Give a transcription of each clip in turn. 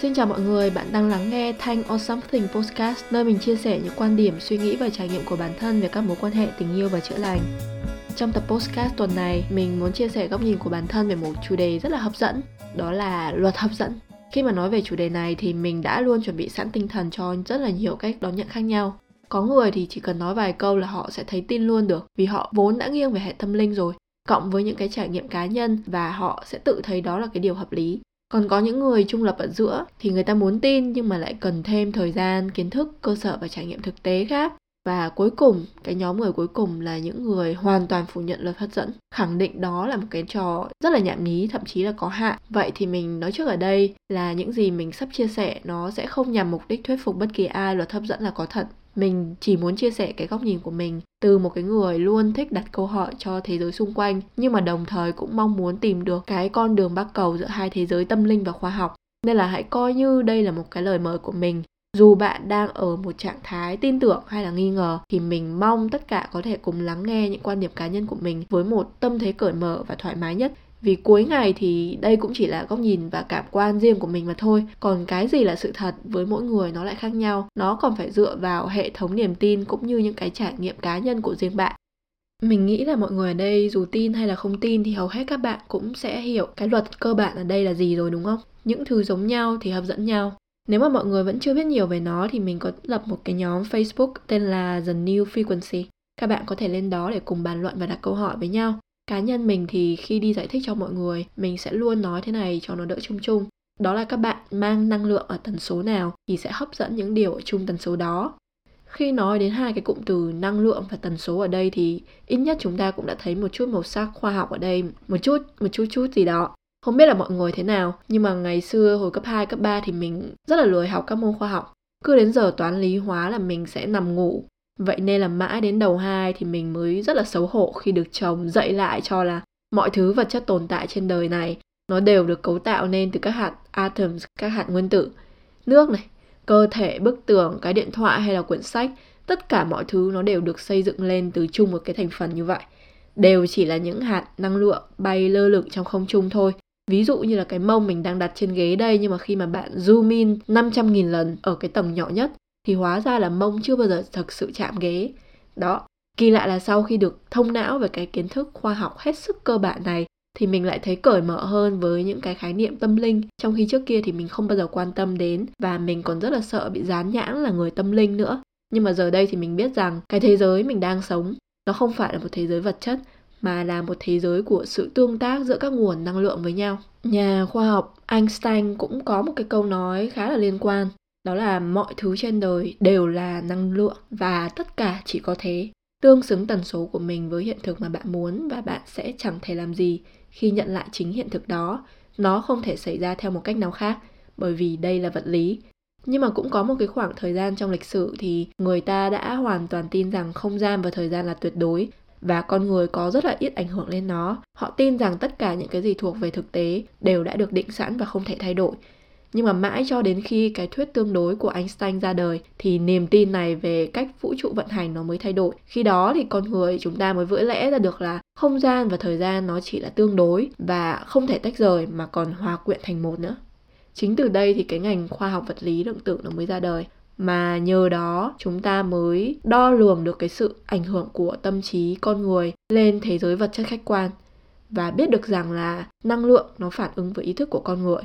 Xin chào mọi người, bạn đang lắng nghe Thanh or Something Podcast nơi mình chia sẻ những quan điểm, suy nghĩ và trải nghiệm của bản thân về các mối quan hệ tình yêu và chữa lành. Trong tập podcast tuần này, mình muốn chia sẻ góc nhìn của bản thân về một chủ đề rất là hấp dẫn, đó là luật hấp dẫn. Khi mà nói về chủ đề này thì mình đã luôn chuẩn bị sẵn tinh thần cho rất là nhiều cách đón nhận khác nhau. Có người thì chỉ cần nói vài câu là họ sẽ thấy tin luôn được vì họ vốn đã nghiêng về hệ tâm linh rồi, cộng với những cái trải nghiệm cá nhân và họ sẽ tự thấy đó là cái điều hợp lý còn có những người trung lập ở giữa thì người ta muốn tin nhưng mà lại cần thêm thời gian, kiến thức, cơ sở và trải nghiệm thực tế khác. Và cuối cùng, cái nhóm người cuối cùng là những người hoàn toàn phủ nhận luật hấp dẫn. Khẳng định đó là một cái trò rất là nhảm nhí, thậm chí là có hại. Vậy thì mình nói trước ở đây là những gì mình sắp chia sẻ nó sẽ không nhằm mục đích thuyết phục bất kỳ ai luật hấp dẫn là có thật mình chỉ muốn chia sẻ cái góc nhìn của mình từ một cái người luôn thích đặt câu hỏi cho thế giới xung quanh, nhưng mà đồng thời cũng mong muốn tìm được cái con đường bắc cầu giữa hai thế giới tâm linh và khoa học. Nên là hãy coi như đây là một cái lời mời của mình. Dù bạn đang ở một trạng thái tin tưởng hay là nghi ngờ, thì mình mong tất cả có thể cùng lắng nghe những quan điểm cá nhân của mình với một tâm thế cởi mở và thoải mái nhất vì cuối ngày thì đây cũng chỉ là góc nhìn và cảm quan riêng của mình mà thôi. Còn cái gì là sự thật với mỗi người nó lại khác nhau. Nó còn phải dựa vào hệ thống niềm tin cũng như những cái trải nghiệm cá nhân của riêng bạn. Mình nghĩ là mọi người ở đây dù tin hay là không tin thì hầu hết các bạn cũng sẽ hiểu cái luật cơ bản ở đây là gì rồi, đúng không? Những thứ giống nhau thì hấp dẫn nhau. Nếu mà mọi người vẫn chưa biết nhiều về nó thì mình có lập một cái nhóm Facebook tên là The New Frequency. Các bạn có thể lên đó để cùng bàn luận và đặt câu hỏi với nhau cá nhân mình thì khi đi giải thích cho mọi người mình sẽ luôn nói thế này cho nó đỡ chung chung. Đó là các bạn mang năng lượng ở tần số nào thì sẽ hấp dẫn những điều ở chung tần số đó. Khi nói đến hai cái cụm từ năng lượng và tần số ở đây thì ít nhất chúng ta cũng đã thấy một chút màu sắc khoa học ở đây một chút một chút chút gì đó. Không biết là mọi người thế nào nhưng mà ngày xưa hồi cấp 2, cấp 3 thì mình rất là lười học các môn khoa học. Cứ đến giờ toán lý hóa là mình sẽ nằm ngủ. Vậy nên là mãi đến đầu 2 thì mình mới rất là xấu hổ khi được chồng dạy lại cho là mọi thứ vật chất tồn tại trên đời này nó đều được cấu tạo nên từ các hạt atoms, các hạt nguyên tử. Nước này, cơ thể, bức tường, cái điện thoại hay là quyển sách, tất cả mọi thứ nó đều được xây dựng lên từ chung một cái thành phần như vậy. Đều chỉ là những hạt năng lượng bay lơ lửng trong không trung thôi. Ví dụ như là cái mông mình đang đặt trên ghế đây nhưng mà khi mà bạn zoom in 500.000 lần ở cái tầng nhỏ nhất thì hóa ra là mông chưa bao giờ thực sự chạm ghế. Đó, kỳ lạ là sau khi được thông não về cái kiến thức khoa học hết sức cơ bản này thì mình lại thấy cởi mở hơn với những cái khái niệm tâm linh. Trong khi trước kia thì mình không bao giờ quan tâm đến và mình còn rất là sợ bị dán nhãn là người tâm linh nữa. Nhưng mà giờ đây thì mình biết rằng cái thế giới mình đang sống nó không phải là một thế giới vật chất mà là một thế giới của sự tương tác giữa các nguồn năng lượng với nhau. Nhà khoa học einstein cũng có một cái câu nói khá là liên quan đó là mọi thứ trên đời đều là năng lượng và tất cả chỉ có thế. Tương xứng tần số của mình với hiện thực mà bạn muốn và bạn sẽ chẳng thể làm gì khi nhận lại chính hiện thực đó. Nó không thể xảy ra theo một cách nào khác, bởi vì đây là vật lý. Nhưng mà cũng có một cái khoảng thời gian trong lịch sử thì người ta đã hoàn toàn tin rằng không gian và thời gian là tuyệt đối và con người có rất là ít ảnh hưởng lên nó. Họ tin rằng tất cả những cái gì thuộc về thực tế đều đã được định sẵn và không thể thay đổi nhưng mà mãi cho đến khi cái thuyết tương đối của Einstein ra đời thì niềm tin này về cách vũ trụ vận hành nó mới thay đổi. Khi đó thì con người chúng ta mới vỡ lẽ ra được là không gian và thời gian nó chỉ là tương đối và không thể tách rời mà còn hòa quyện thành một nữa. Chính từ đây thì cái ngành khoa học vật lý lượng tử nó mới ra đời mà nhờ đó chúng ta mới đo lường được cái sự ảnh hưởng của tâm trí con người lên thế giới vật chất khách quan và biết được rằng là năng lượng nó phản ứng với ý thức của con người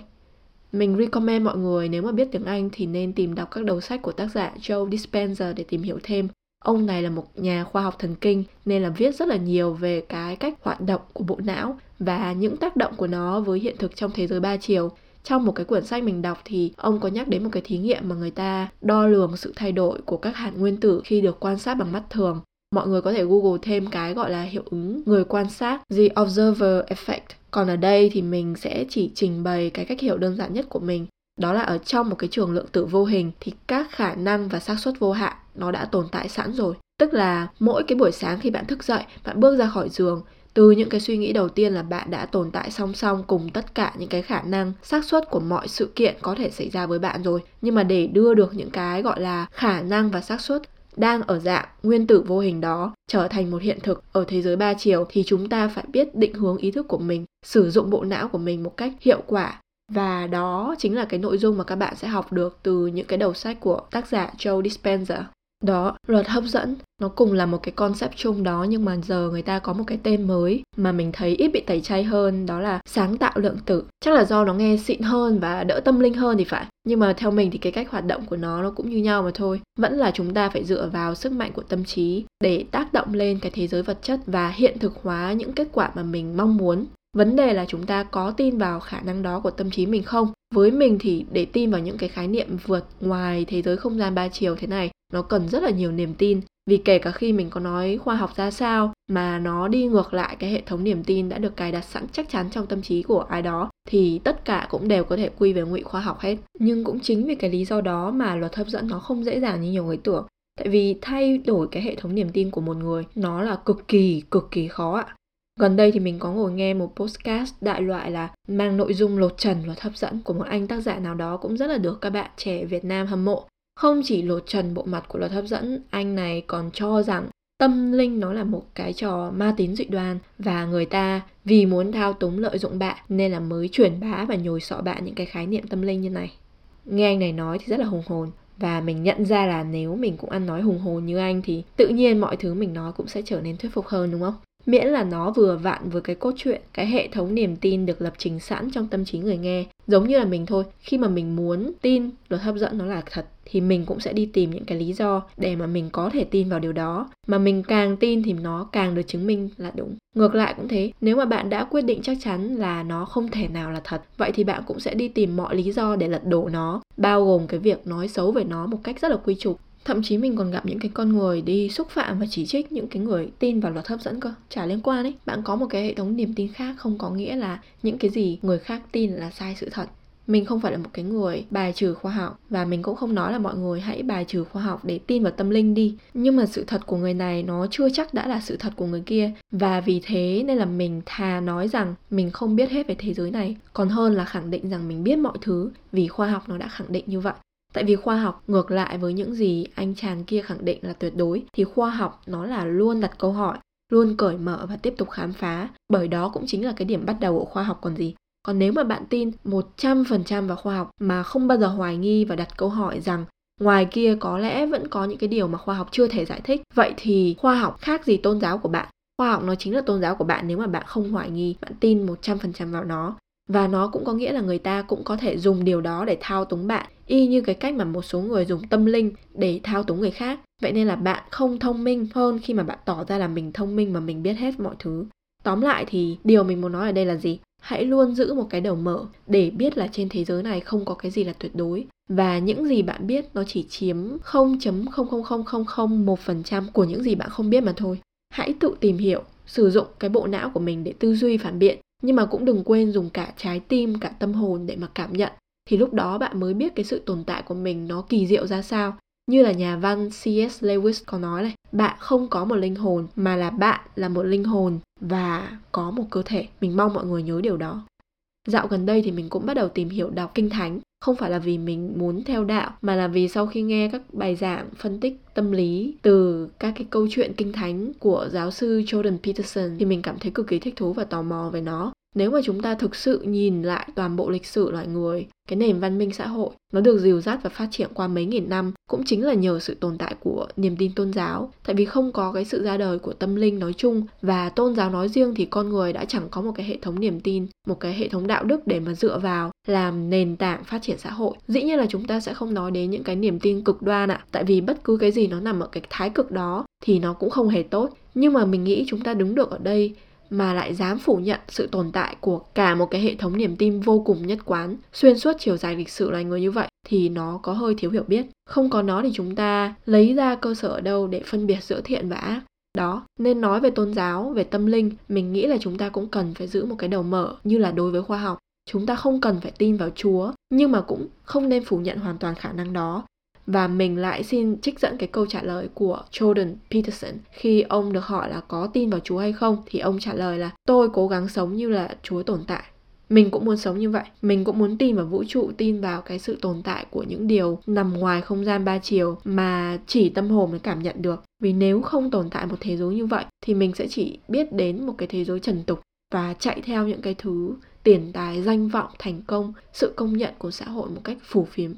mình recommend mọi người nếu mà biết tiếng Anh thì nên tìm đọc các đầu sách của tác giả Joe Dispenza để tìm hiểu thêm. Ông này là một nhà khoa học thần kinh nên là viết rất là nhiều về cái cách hoạt động của bộ não và những tác động của nó với hiện thực trong thế giới ba chiều. Trong một cái quyển sách mình đọc thì ông có nhắc đến một cái thí nghiệm mà người ta đo lường sự thay đổi của các hạt nguyên tử khi được quan sát bằng mắt thường. Mọi người có thể google thêm cái gọi là hiệu ứng người quan sát, the observer effect. Còn ở đây thì mình sẽ chỉ trình bày cái cách hiểu đơn giản nhất của mình. Đó là ở trong một cái trường lượng tử vô hình thì các khả năng và xác suất vô hạn nó đã tồn tại sẵn rồi. Tức là mỗi cái buổi sáng khi bạn thức dậy bạn bước ra khỏi giường từ những cái suy nghĩ đầu tiên là bạn đã tồn tại song song cùng tất cả những cái khả năng xác suất của mọi sự kiện có thể xảy ra với bạn rồi. Nhưng mà để đưa được những cái gọi là khả năng và xác suất đang ở dạng nguyên tử vô hình đó trở thành một hiện thực ở thế giới ba chiều thì chúng ta phải biết định hướng ý thức của mình, sử dụng bộ não của mình một cách hiệu quả. Và đó chính là cái nội dung mà các bạn sẽ học được từ những cái đầu sách của tác giả Joe Dispenza đó, luật hấp dẫn, nó cùng là một cái concept chung đó, nhưng mà giờ người ta có một cái tên mới mà mình thấy ít bị tẩy chay hơn, đó là sáng tạo lượng tử. Chắc là do nó nghe xịn hơn và đỡ tâm linh hơn thì phải. Nhưng mà theo mình thì cái cách hoạt động của nó nó cũng như nhau mà thôi. Vẫn là chúng ta phải dựa vào sức mạnh của tâm trí để tác động lên cái thế giới vật chất và hiện thực hóa những kết quả mà mình mong muốn vấn đề là chúng ta có tin vào khả năng đó của tâm trí mình không? Với mình thì để tin vào những cái khái niệm vượt ngoài thế giới không gian ba chiều thế này, nó cần rất là nhiều niềm tin. Vì kể cả khi mình có nói khoa học ra sao, mà nó đi ngược lại cái hệ thống niềm tin đã được cài đặt sẵn chắc chắn trong tâm trí của ai đó, thì tất cả cũng đều có thể quy về ngụy khoa học hết. Nhưng cũng chính vì cái lý do đó mà luật hấp dẫn nó không dễ dàng như nhiều người tưởng. Tại vì thay đổi cái hệ thống niềm tin của một người, nó là cực kỳ cực kỳ khó ạ. Gần đây thì mình có ngồi nghe một podcast đại loại là mang nội dung lột trần luật hấp dẫn của một anh tác giả nào đó cũng rất là được các bạn trẻ Việt Nam hâm mộ. Không chỉ lột trần bộ mặt của luật hấp dẫn, anh này còn cho rằng tâm linh nó là một cái trò ma tín dị đoan và người ta vì muốn thao túng lợi dụng bạn nên là mới truyền bá và nhồi sọ bạn những cái khái niệm tâm linh như này. Nghe anh này nói thì rất là hùng hồn và mình nhận ra là nếu mình cũng ăn nói hùng hồn như anh thì tự nhiên mọi thứ mình nói cũng sẽ trở nên thuyết phục hơn đúng không? Miễn là nó vừa vặn với cái cốt truyện, cái hệ thống niềm tin được lập trình sẵn trong tâm trí người nghe. Giống như là mình thôi, khi mà mình muốn tin luật hấp dẫn nó là thật, thì mình cũng sẽ đi tìm những cái lý do để mà mình có thể tin vào điều đó. Mà mình càng tin thì nó càng được chứng minh là đúng. Ngược lại cũng thế, nếu mà bạn đã quyết định chắc chắn là nó không thể nào là thật, vậy thì bạn cũng sẽ đi tìm mọi lý do để lật đổ nó, bao gồm cái việc nói xấu về nó một cách rất là quy trục thậm chí mình còn gặp những cái con người đi xúc phạm và chỉ trích những cái người tin vào luật hấp dẫn cơ. Chả liên quan ấy. Bạn có một cái hệ thống niềm tin khác không có nghĩa là những cái gì người khác tin là sai sự thật. Mình không phải là một cái người bài trừ khoa học và mình cũng không nói là mọi người hãy bài trừ khoa học để tin vào tâm linh đi. Nhưng mà sự thật của người này nó chưa chắc đã là sự thật của người kia. Và vì thế nên là mình thà nói rằng mình không biết hết về thế giới này. Còn hơn là khẳng định rằng mình biết mọi thứ vì khoa học nó đã khẳng định như vậy. Tại vì khoa học ngược lại với những gì anh chàng kia khẳng định là tuyệt đối thì khoa học nó là luôn đặt câu hỏi, luôn cởi mở và tiếp tục khám phá, bởi đó cũng chính là cái điểm bắt đầu của khoa học còn gì. Còn nếu mà bạn tin 100% vào khoa học mà không bao giờ hoài nghi và đặt câu hỏi rằng ngoài kia có lẽ vẫn có những cái điều mà khoa học chưa thể giải thích, vậy thì khoa học khác gì tôn giáo của bạn? Khoa học nó chính là tôn giáo của bạn nếu mà bạn không hoài nghi, bạn tin 100% vào nó và nó cũng có nghĩa là người ta cũng có thể dùng điều đó để thao túng bạn y như cái cách mà một số người dùng tâm linh để thao túng người khác. Vậy nên là bạn không thông minh hơn khi mà bạn tỏ ra là mình thông minh mà mình biết hết mọi thứ. Tóm lại thì điều mình muốn nói ở đây là gì? Hãy luôn giữ một cái đầu mở để biết là trên thế giới này không có cái gì là tuyệt đối. Và những gì bạn biết nó chỉ chiếm 0.00001% của những gì bạn không biết mà thôi. Hãy tự tìm hiểu, sử dụng cái bộ não của mình để tư duy phản biện nhưng mà cũng đừng quên dùng cả trái tim, cả tâm hồn để mà cảm nhận. Thì lúc đó bạn mới biết cái sự tồn tại của mình nó kỳ diệu ra sao. Như là nhà văn C.S. Lewis có nói này, bạn không có một linh hồn mà là bạn là một linh hồn và có một cơ thể. Mình mong mọi người nhớ điều đó dạo gần đây thì mình cũng bắt đầu tìm hiểu đọc kinh thánh. Không phải là vì mình muốn theo đạo, mà là vì sau khi nghe các bài giảng phân tích tâm lý từ các cái câu chuyện kinh thánh của giáo sư Jordan Peterson thì mình cảm thấy cực kỳ thích thú và tò mò về nó nếu mà chúng ta thực sự nhìn lại toàn bộ lịch sử loài người, cái nền văn minh xã hội, nó được dìu dắt và phát triển qua mấy nghìn năm cũng chính là nhờ sự tồn tại của niềm tin tôn giáo. Tại vì không có cái sự ra đời của tâm linh nói chung và tôn giáo nói riêng thì con người đã chẳng có một cái hệ thống niềm tin, một cái hệ thống đạo đức để mà dựa vào làm nền tảng phát triển xã hội. Dĩ nhiên là chúng ta sẽ không nói đến những cái niềm tin cực đoan ạ. Tại vì bất cứ cái gì nó nằm ở cái thái cực đó thì nó cũng không hề tốt. Nhưng mà mình nghĩ chúng ta đứng được ở đây mà lại dám phủ nhận sự tồn tại của cả một cái hệ thống niềm tin vô cùng nhất quán. Xuyên suốt chiều dài lịch sử loài người như vậy thì nó có hơi thiếu hiểu biết. Không có nó thì chúng ta lấy ra cơ sở ở đâu để phân biệt giữa thiện và ác? Đó, nên nói về tôn giáo, về tâm linh, mình nghĩ là chúng ta cũng cần phải giữ một cái đầu mở như là đối với khoa học. Chúng ta không cần phải tin vào chúa, nhưng mà cũng không nên phủ nhận hoàn toàn khả năng đó và mình lại xin trích dẫn cái câu trả lời của Jordan Peterson khi ông được hỏi là có tin vào Chúa hay không thì ông trả lời là tôi cố gắng sống như là Chúa tồn tại. Mình cũng muốn sống như vậy, mình cũng muốn tin vào vũ trụ, tin vào cái sự tồn tại của những điều nằm ngoài không gian ba chiều mà chỉ tâm hồn mới cảm nhận được. Vì nếu không tồn tại một thế giới như vậy thì mình sẽ chỉ biết đến một cái thế giới trần tục và chạy theo những cái thứ tiền tài, danh vọng, thành công, sự công nhận của xã hội một cách phù phiếm.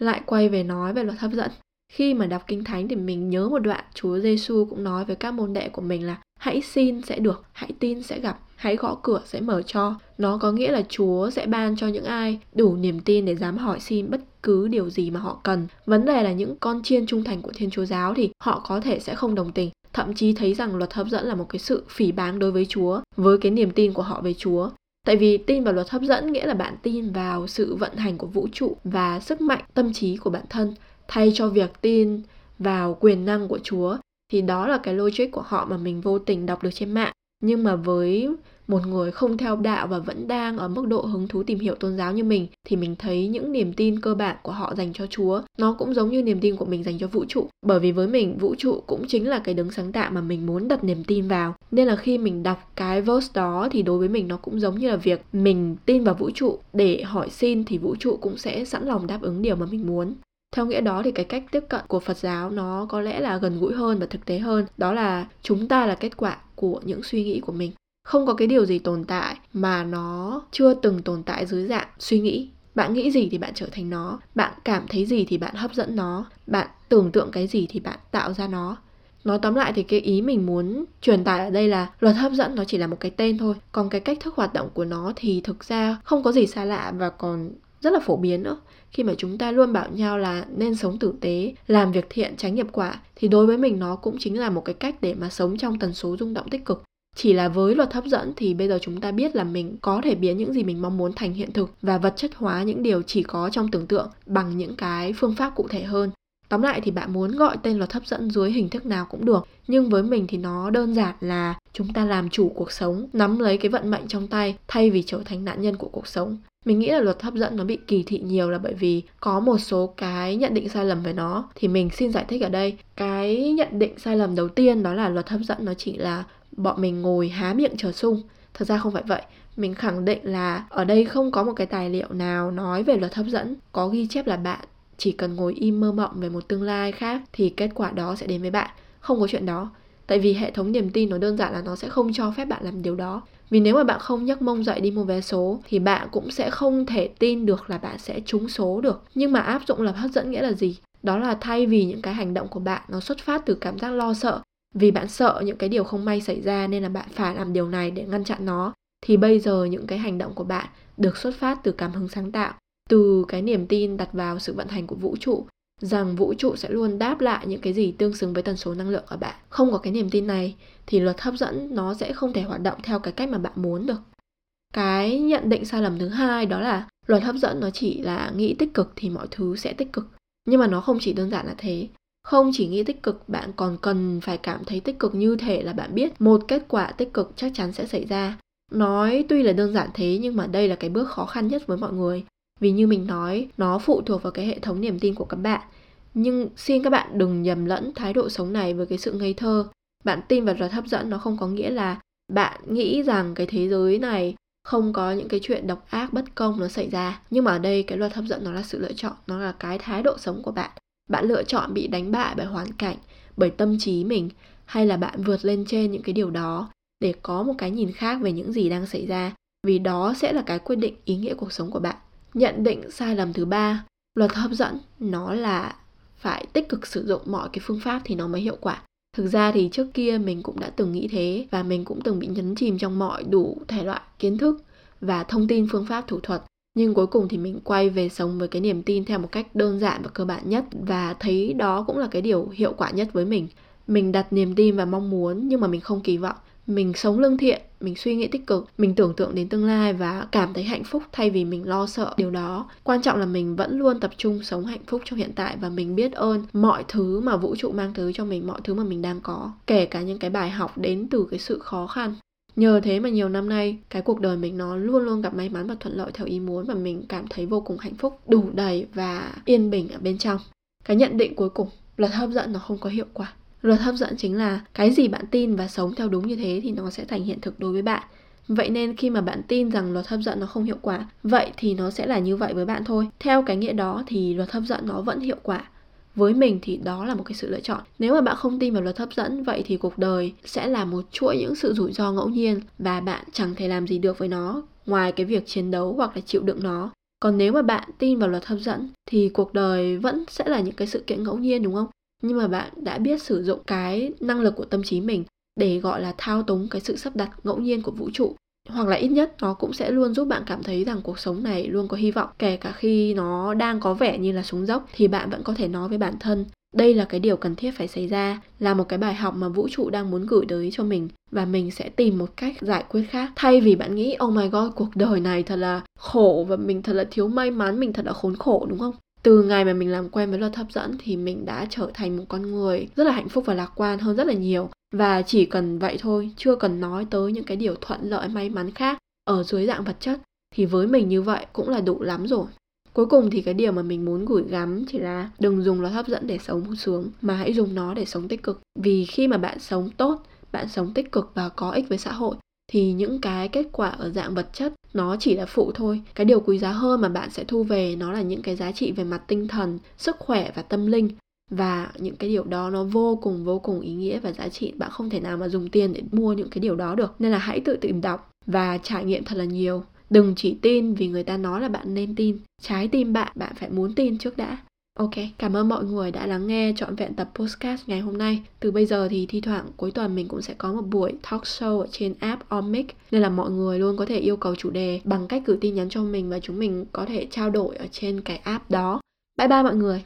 Lại quay về nói về luật hấp dẫn. Khi mà đọc Kinh Thánh thì mình nhớ một đoạn Chúa Giêsu cũng nói với các môn đệ của mình là hãy xin sẽ được, hãy tin sẽ gặp, hãy gõ cửa sẽ mở cho. Nó có nghĩa là Chúa sẽ ban cho những ai đủ niềm tin để dám hỏi xin bất cứ điều gì mà họ cần. Vấn đề là những con chiên trung thành của Thiên Chúa giáo thì họ có thể sẽ không đồng tình, thậm chí thấy rằng luật hấp dẫn là một cái sự phỉ báng đối với Chúa, với cái niềm tin của họ về Chúa. Tại vì tin vào luật hấp dẫn nghĩa là bạn tin vào sự vận hành của vũ trụ và sức mạnh tâm trí của bản thân, thay cho việc tin vào quyền năng của Chúa, thì đó là cái logic của họ mà mình vô tình đọc được trên mạng. Nhưng mà với một người không theo đạo và vẫn đang ở mức độ hứng thú tìm hiểu tôn giáo như mình, thì mình thấy những niềm tin cơ bản của họ dành cho Chúa, nó cũng giống như niềm tin của mình dành cho vũ trụ. Bởi vì với mình, vũ trụ cũng chính là cái đứng sáng tạo mà mình muốn đặt niềm tin vào. Nên là khi mình đọc cái verse đó thì đối với mình nó cũng giống như là việc mình tin vào vũ trụ, để hỏi xin thì vũ trụ cũng sẽ sẵn lòng đáp ứng điều mà mình muốn. Theo nghĩa đó thì cái cách tiếp cận của Phật giáo nó có lẽ là gần gũi hơn và thực tế hơn. Đó là chúng ta là kết quả của những suy nghĩ của mình không có cái điều gì tồn tại mà nó chưa từng tồn tại dưới dạng suy nghĩ. Bạn nghĩ gì thì bạn trở thành nó. Bạn cảm thấy gì thì bạn hấp dẫn nó. Bạn tưởng tượng cái gì thì bạn tạo ra nó. Nói tóm lại thì cái ý mình muốn truyền tải ở đây là luật hấp dẫn nó chỉ là một cái tên thôi. Còn cái cách thức hoạt động của nó thì thực ra không có gì xa lạ và còn rất là phổ biến nữa. Khi mà chúng ta luôn bảo nhau là nên sống tử tế, làm việc thiện, tránh nghiệp quả, thì đối với mình nó cũng chính là một cái cách để mà sống trong tần số rung động tích cực chỉ là với luật hấp dẫn thì bây giờ chúng ta biết là mình có thể biến những gì mình mong muốn thành hiện thực và vật chất hóa những điều chỉ có trong tưởng tượng bằng những cái phương pháp cụ thể hơn. Tóm lại thì bạn muốn gọi tên luật hấp dẫn dưới hình thức nào cũng được, Nhưng với mình thì nó đơn giản là chúng ta làm chủ cuộc sống, Nắm lấy cái vận mệnh trong tay thay vì trở thành nạn nhân của cuộc sống. Mình nghĩ là luật hấp dẫn nó bị kỳ thị nhiều là bởi vì có một số cái nhận định sai lầm về nó. Thì mình xin giải thích ở đây. Cái nhận định sai lầm đầu tiên đó là luật hấp dẫn nó chỉ là bọn mình ngồi há miệng chờ sung. Thật ra không phải vậy. Mình khẳng định là ở đây không có một cái tài liệu nào nói về luật hấp dẫn. Có ghi chép là bạn chỉ cần ngồi im mơ mộng về một tương lai khác thì kết quả đó sẽ đến với bạn. Không có chuyện đó. Tại vì hệ thống niềm tin nó đơn giản là nó sẽ không cho phép bạn làm điều đó. Vì nếu mà bạn không nhấc mông dậy đi mua vé số thì bạn cũng sẽ không thể tin được là bạn sẽ trúng số được. Nhưng mà áp dụng lập hấp dẫn nghĩa là gì? Đó là thay vì những cái hành động của bạn nó xuất phát từ cảm giác lo sợ vì bạn sợ những cái điều không may xảy ra nên là bạn phải làm điều này để ngăn chặn nó, thì bây giờ những cái hành động của bạn được xuất phát từ cảm hứng sáng tạo, từ cái niềm tin đặt vào sự vận hành của vũ trụ, rằng vũ trụ sẽ luôn đáp lại những cái gì tương xứng với tần số năng lượng ở bạn. Không có cái niềm tin này thì luật hấp dẫn nó sẽ không thể hoạt động theo cái cách mà bạn muốn được. Cái nhận định sai lầm thứ hai đó là luật hấp dẫn nó chỉ là nghĩ tích cực thì mọi thứ sẽ tích cực. Nhưng mà nó không chỉ đơn giản là thế. Không chỉ nghĩ tích cực, bạn còn cần phải cảm thấy tích cực như thể là bạn biết một kết quả tích cực chắc chắn sẽ xảy ra. Nói tuy là đơn giản thế nhưng mà đây là cái bước khó khăn nhất với mọi người vì như mình nói, nó phụ thuộc vào cái hệ thống niềm tin của các bạn. Nhưng xin các bạn đừng nhầm lẫn thái độ sống này với cái sự ngây thơ. Bạn tin vào luật hấp dẫn nó không có nghĩa là bạn nghĩ rằng cái thế giới này không có những cái chuyện độc ác bất công nó xảy ra. Nhưng mà ở đây cái luật hấp dẫn nó là sự lựa chọn, nó là cái thái độ sống của bạn. Bạn lựa chọn bị đánh bại bởi hoàn cảnh, bởi tâm trí mình hay là bạn vượt lên trên những cái điều đó để có một cái nhìn khác về những gì đang xảy ra? Vì đó sẽ là cái quyết định ý nghĩa cuộc sống của bạn. Nhận định sai lầm thứ ba luật hấp dẫn nó là phải tích cực sử dụng mọi cái phương pháp thì nó mới hiệu quả. Thực ra thì trước kia mình cũng đã từng nghĩ thế và mình cũng từng bị nhấn chìm trong mọi đủ thể loại kiến thức và thông tin phương pháp thủ thuật nhưng cuối cùng thì mình quay về sống với cái niềm tin theo một cách đơn giản và cơ bản nhất. Và thấy đó cũng là cái điều hiệu quả nhất với mình. Mình đặt niềm tin và mong muốn nhưng mà mình không kỳ vọng. Mình sống lương thiện, mình suy nghĩ tích cực, mình tưởng tượng đến tương lai và cảm thấy hạnh phúc thay vì mình lo sợ điều đó. Quan trọng là mình vẫn luôn tập trung sống hạnh phúc trong hiện tại và mình biết ơn mọi thứ mà vũ trụ mang tới cho mình, mọi thứ mà mình đang có, kể cả những cái bài học đến từ cái sự khó khăn nhờ thế mà nhiều năm nay cái cuộc đời mình nó luôn luôn gặp may mắn và thuận lợi theo ý muốn và mình cảm thấy vô cùng hạnh phúc đủ đầy và yên bình ở bên trong cái nhận định cuối cùng luật hấp dẫn nó không có hiệu quả luật hấp dẫn chính là cái gì bạn tin và sống theo đúng như thế thì nó sẽ thành hiện thực đối với bạn Vậy nên khi mà bạn tin rằng luật hấp dẫn nó không hiệu quả, vậy thì nó sẽ là như vậy với bạn thôi. Theo cái nghĩa đó thì luật hấp dẫn nó vẫn hiệu quả. Với mình thì đó là một cái sự lựa chọn. Nếu mà bạn không tin vào luật hấp dẫn, vậy thì cuộc đời sẽ là một chuỗi những sự rủi ro ngẫu nhiên và bạn chẳng thể làm gì được với nó ngoài cái việc chiến đấu hoặc là chịu đựng nó. Còn nếu mà bạn tin vào luật hấp dẫn thì cuộc đời vẫn sẽ là những cái sự kiện ngẫu nhiên đúng không? Nhưng mà bạn đã biết sử dụng cái năng lực của tâm trí mình để gọi là thao túng cái sự sắp đặt ngẫu nhiên của vũ trụ hoặc là ít nhất nó cũng sẽ luôn giúp bạn cảm thấy rằng cuộc sống này luôn có hy vọng, kể cả khi nó đang có vẻ như là súng dốc thì bạn vẫn có thể nói với bản thân, đây là cái điều cần thiết phải xảy ra, là một cái bài học mà vũ trụ đang muốn gửi tới cho mình và mình sẽ tìm một cách giải quyết khác. Thay vì bạn nghĩ oh my god, cuộc đời này thật là khổ và mình thật là thiếu may mắn, mình thật là khốn khổ, đúng không? Từ ngày mà mình làm quen với luật hấp dẫn thì mình đã trở thành một con người rất là hạnh phúc và lạc quan hơn rất là nhiều. Và chỉ cần vậy thôi, chưa cần nói tới những cái điều thuận lợi, may mắn khác ở dưới dạng vật chất, thì với mình như vậy cũng là đủ lắm rồi. Cuối cùng thì cái điều mà mình muốn gửi gắm chỉ là đừng dùng luật hấp dẫn để sống sướng, mà hãy dùng nó để sống tích cực. Vì khi mà bạn sống tốt, bạn sống tích cực và có ích với xã hội, thì những cái kết quả ở dạng vật chất nó chỉ là phụ thôi. Cái điều quý giá hơn mà bạn sẽ thu về nó là những cái giá trị về mặt tinh thần, sức khỏe và tâm linh. Và những cái điều đó nó vô cùng vô cùng ý nghĩa và giá trị. Bạn không thể nào mà dùng tiền để mua những cái điều đó được. Nên là hãy tự tìm đọc và trải nghiệm thật là nhiều. Đừng chỉ tin vì người ta nói là bạn nên tin. Trái tim bạn bạn phải muốn tin trước đã. Ok, cảm ơn mọi người đã lắng nghe trọn vẹn tập podcast ngày hôm nay. Từ bây giờ thì thi thoảng cuối tuần mình cũng sẽ có một buổi talk show ở trên app Omic nên là mọi người luôn có thể yêu cầu chủ đề bằng cách gửi tin nhắn cho mình và chúng mình có thể trao đổi ở trên cái app đó. Bye bye mọi người.